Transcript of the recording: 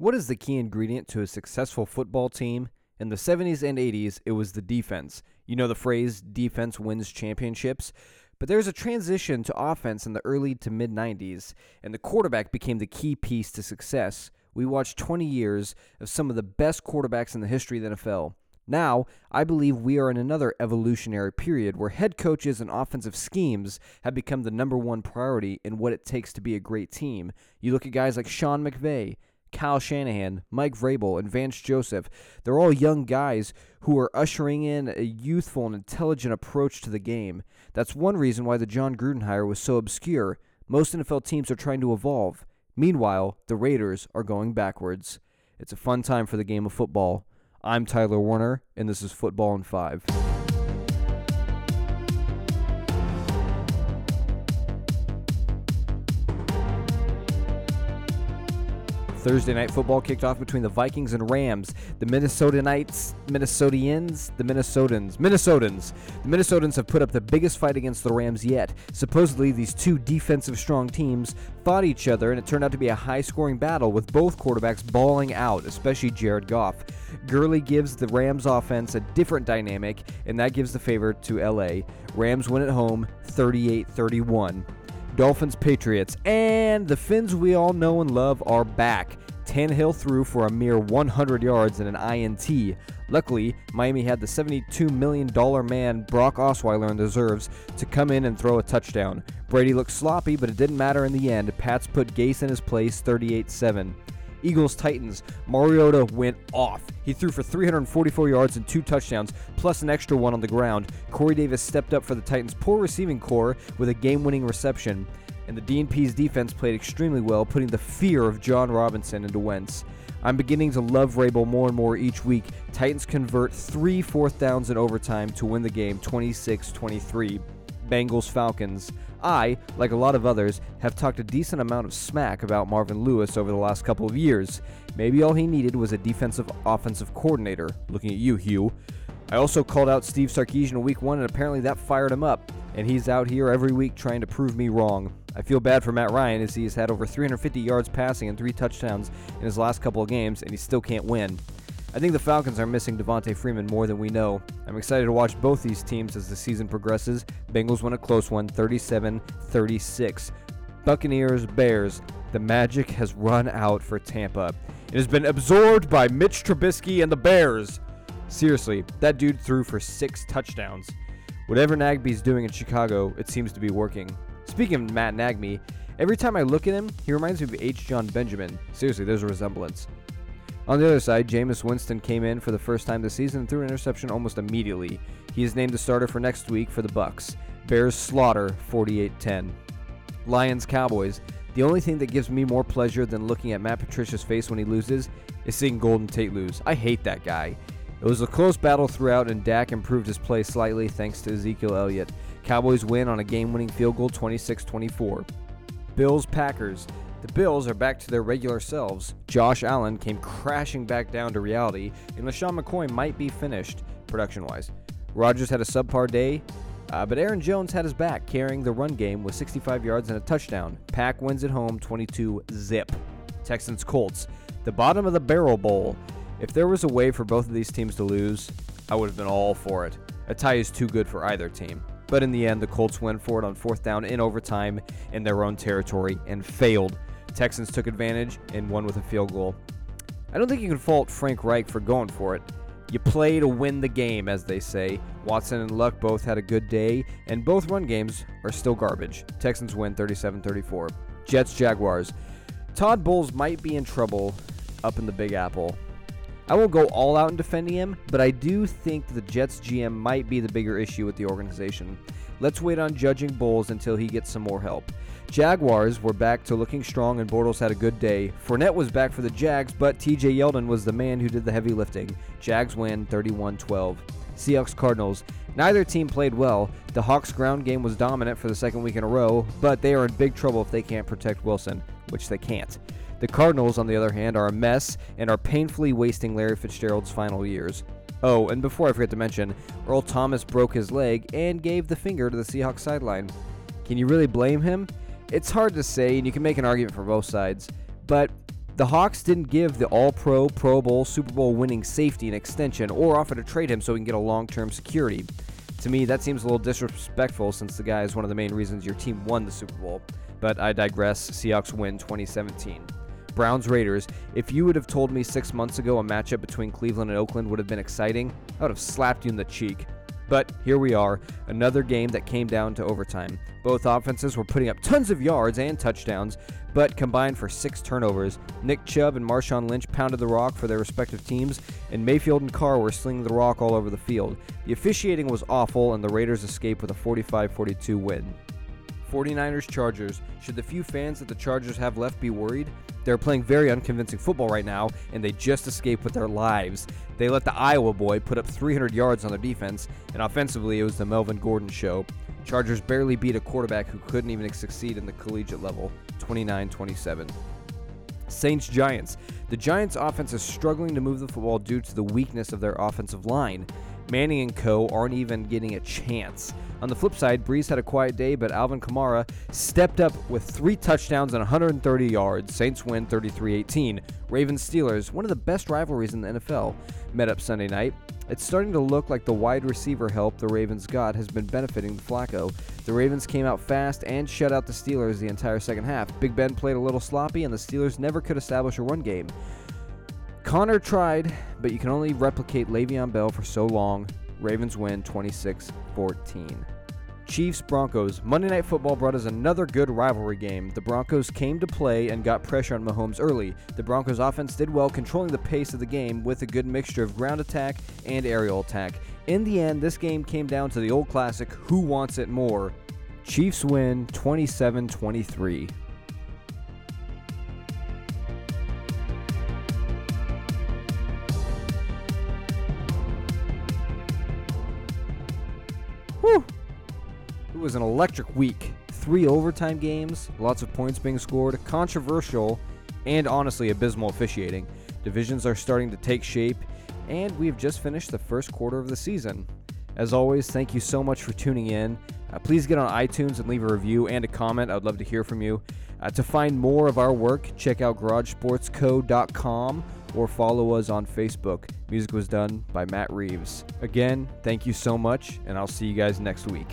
What is the key ingredient to a successful football team? In the 70s and 80s, it was the defense. You know the phrase, defense wins championships? But there's a transition to offense in the early to mid 90s, and the quarterback became the key piece to success. We watched 20 years of some of the best quarterbacks in the history of the NFL. Now, I believe we are in another evolutionary period where head coaches and offensive schemes have become the number one priority in what it takes to be a great team. You look at guys like Sean McVay, Kyle Shanahan, Mike Vrabel, and Vance Joseph. They're all young guys who are ushering in a youthful and intelligent approach to the game. That's one reason why the Jon Gruden hire was so obscure. Most NFL teams are trying to evolve. Meanwhile, the Raiders are going backwards. It's a fun time for the game of football. I'm Tyler Werner, and this is Football in 5. Thursday night football kicked off between the Vikings and Rams. The Minnesota Knights, Minnesotians, the Minnesotans, Minnesotans. The Minnesotans have put up the biggest fight against the Rams yet. Supposedly, these two defensive strong teams fought each other, and it turned out to be a high scoring battle with both quarterbacks balling out, especially Jared Goff. Gurley gives the Rams offense a different dynamic, and that gives the favor to LA. Rams win at home 38 31. Dolphins Patriots, and the Finns we all know and love are back. Tannehill threw for a mere 100 yards and an INT. Luckily, Miami had the $72 million man Brock Osweiler in reserves to come in and throw a touchdown. Brady looked sloppy, but it didn't matter in the end. Pats put Gase in his place 38 7. Eagles Titans. Mariota went off. He threw for 344 yards and two touchdowns, plus an extra one on the ground. Corey Davis stepped up for the Titans' poor receiving core with a game winning reception. And the DNP's defense played extremely well, putting the fear of John Robinson into Wentz. I'm beginning to love Vrabel more and more each week. Titans convert three fourth downs in overtime to win the game 26 23. Bengals Falcons. I, like a lot of others, have talked a decent amount of smack about Marvin Lewis over the last couple of years. Maybe all he needed was a defensive offensive coordinator. Looking at you, Hue. I also called out Steve Sarkisian in week one, and apparently that fired him up. And he's out here every week trying to prove me wrong. I feel bad for Matt Ryan as he has had over 350 yards passing and three touchdowns in his last couple of games, and he still can't win. I think the Falcons are missing Devonta Freeman more than we know. I'm excited to watch both these teams as the season progresses. Bengals win a close one, 37 36. Buccaneers, Bears. The magic has run out for Tampa. It has been absorbed by Mitch Trubisky and the Bears. Seriously, that dude threw for six touchdowns. Whatever Nagy's doing in Chicago, it seems to be working. Speaking of Matt Nagy, every time I look at him, he reminds me of H. Jon Benjamin. Seriously, there's a resemblance. On the other side, Jameis Winston came in for the first time this season and threw an interception almost immediately. He is named the starter for next week for the Bucs. Bears slaughter 48-10. Lions Cowboys. The only thing that gives me more pleasure than looking at Matt Patricia's face when he loses is seeing Golden Tate lose. I hate that guy. It was a close battle throughout, and Dak improved his play slightly thanks to Ezekiel Elliott. Cowboys win on a game winning field goal 26 24. Bills Packers. The Bills are back to their regular selves. Josh Allen came crashing back down to reality, and LeSean McCoy might be finished, production wise. Rodgers had a subpar day, uh, but Aaron Jones had his back, carrying the run game with 65 yards and a touchdown. Pack wins at home 22 zip. Texans Colts. The bottom of the barrel bowl. If there was a way for both of these teams to lose, I would have been all for it. A tie is too good for either team. But in the end, the Colts went for it on fourth down in overtime in their own territory and failed. Texans took advantage and won with a field goal. I don't think you can fault Frank Reich for going for it. You play to win the game, as they say. Watson and Luck both had a good day, and both run games are still garbage. Texans win 37 34. Jets Jaguars. Todd Bowles might be in trouble up in the Big Apple. I won't go all out in defending him, but I do think the Jets GM might be the bigger issue with the organization. Let's wait on judging Bowles until he gets some more help. Jaguars were back to looking strong and Bortles had a good day. Fournette was back for the Jags, but TJ Yeldon was the man who did the heavy lifting. Jags win 31 12. Seahawks Cardinals. Neither team played well. The Hawks' ground game was dominant for the second week in a row, but they are in big trouble if they can't protect Wilson, which they can't. The Cardinals, on the other hand, are a mess and are painfully wasting Larry Fitzgerald's final years. Oh, and before I forget to mention, Earl Thomas broke his leg and gave the finger to the Seahawks sideline. Can you really blame him? It's hard to say, and you can make an argument for both sides, but The Hawks didn't give the All Pro, Pro Bowl, Super Bowl winning safety an extension or offer to trade him so he can get a long term security. To me, that seems a little disrespectful since the guy is one of the main reasons your team won the Super Bowl. But I digress. Seahawks win 2017. Browns Raiders. If you would have told me six months ago a matchup between Cleveland and Oakland would have been exciting, I would have slapped you in the cheek. But here we are, another game that came down to overtime. Both offenses were putting up tons of yards and touchdowns, but combined for six turnovers. Nick Chubb and Marshawn Lynch pounded the rock for their respective teams, and Mayfield and Carr were slinging the rock all over the field. The officiating was awful, and the Raiders escaped with a 45 42 win. 49ers Chargers. Should the few fans that the Chargers have left be worried? They're playing very unconvincing football right now, and they just escaped with their lives. They let the Iowa boy put up 300 yards on their defense, and offensively, it was the Melvin Gordon show. Chargers barely beat a quarterback who couldn't even succeed in the collegiate level 29 27. Saints Giants. The Giants' offense is struggling to move the football due to the weakness of their offensive line. Manning and co. aren't even getting a chance. On the flip side, Brees had a quiet day, but Alvin Kamara stepped up with three touchdowns and 130 yards. Saints win 33 18. Ravens Steelers, one of the best rivalries in the NFL, met up Sunday night. It's starting to look like the wide receiver help the Ravens got has been benefiting Flacco. The Ravens came out fast and shut out the Steelers the entire second half. Big Ben played a little sloppy, and the Steelers never could establish a run game. Conner tried, but you can only replicate Le'Veon Bell for so long. Ravens win 26 14. Chiefs Broncos. Monday Night Football brought us another good rivalry game. The Broncos came to play and got pressure on Mahomes early. The Broncos offense did well controlling the pace of the game with a good mixture of ground attack and aerial attack. In the end, this game came down to the old classic who wants it more. Chiefs win 27 23. Whew. It was an electric week. Three overtime games, lots of points being scored, controversial, and honestly abysmal officiating. Divisions are starting to take shape, and we have just finished the first quarter of the season. As always, thank you so much for tuning in. Uh, please get on iTunes and leave a review and a comment. I'd love to hear from you. Uh, to find more of our work, check out garagesportsco.com or follow us on Facebook. Music was done by Matt Reeves. Again, thank you so much, and I'll see you guys next week.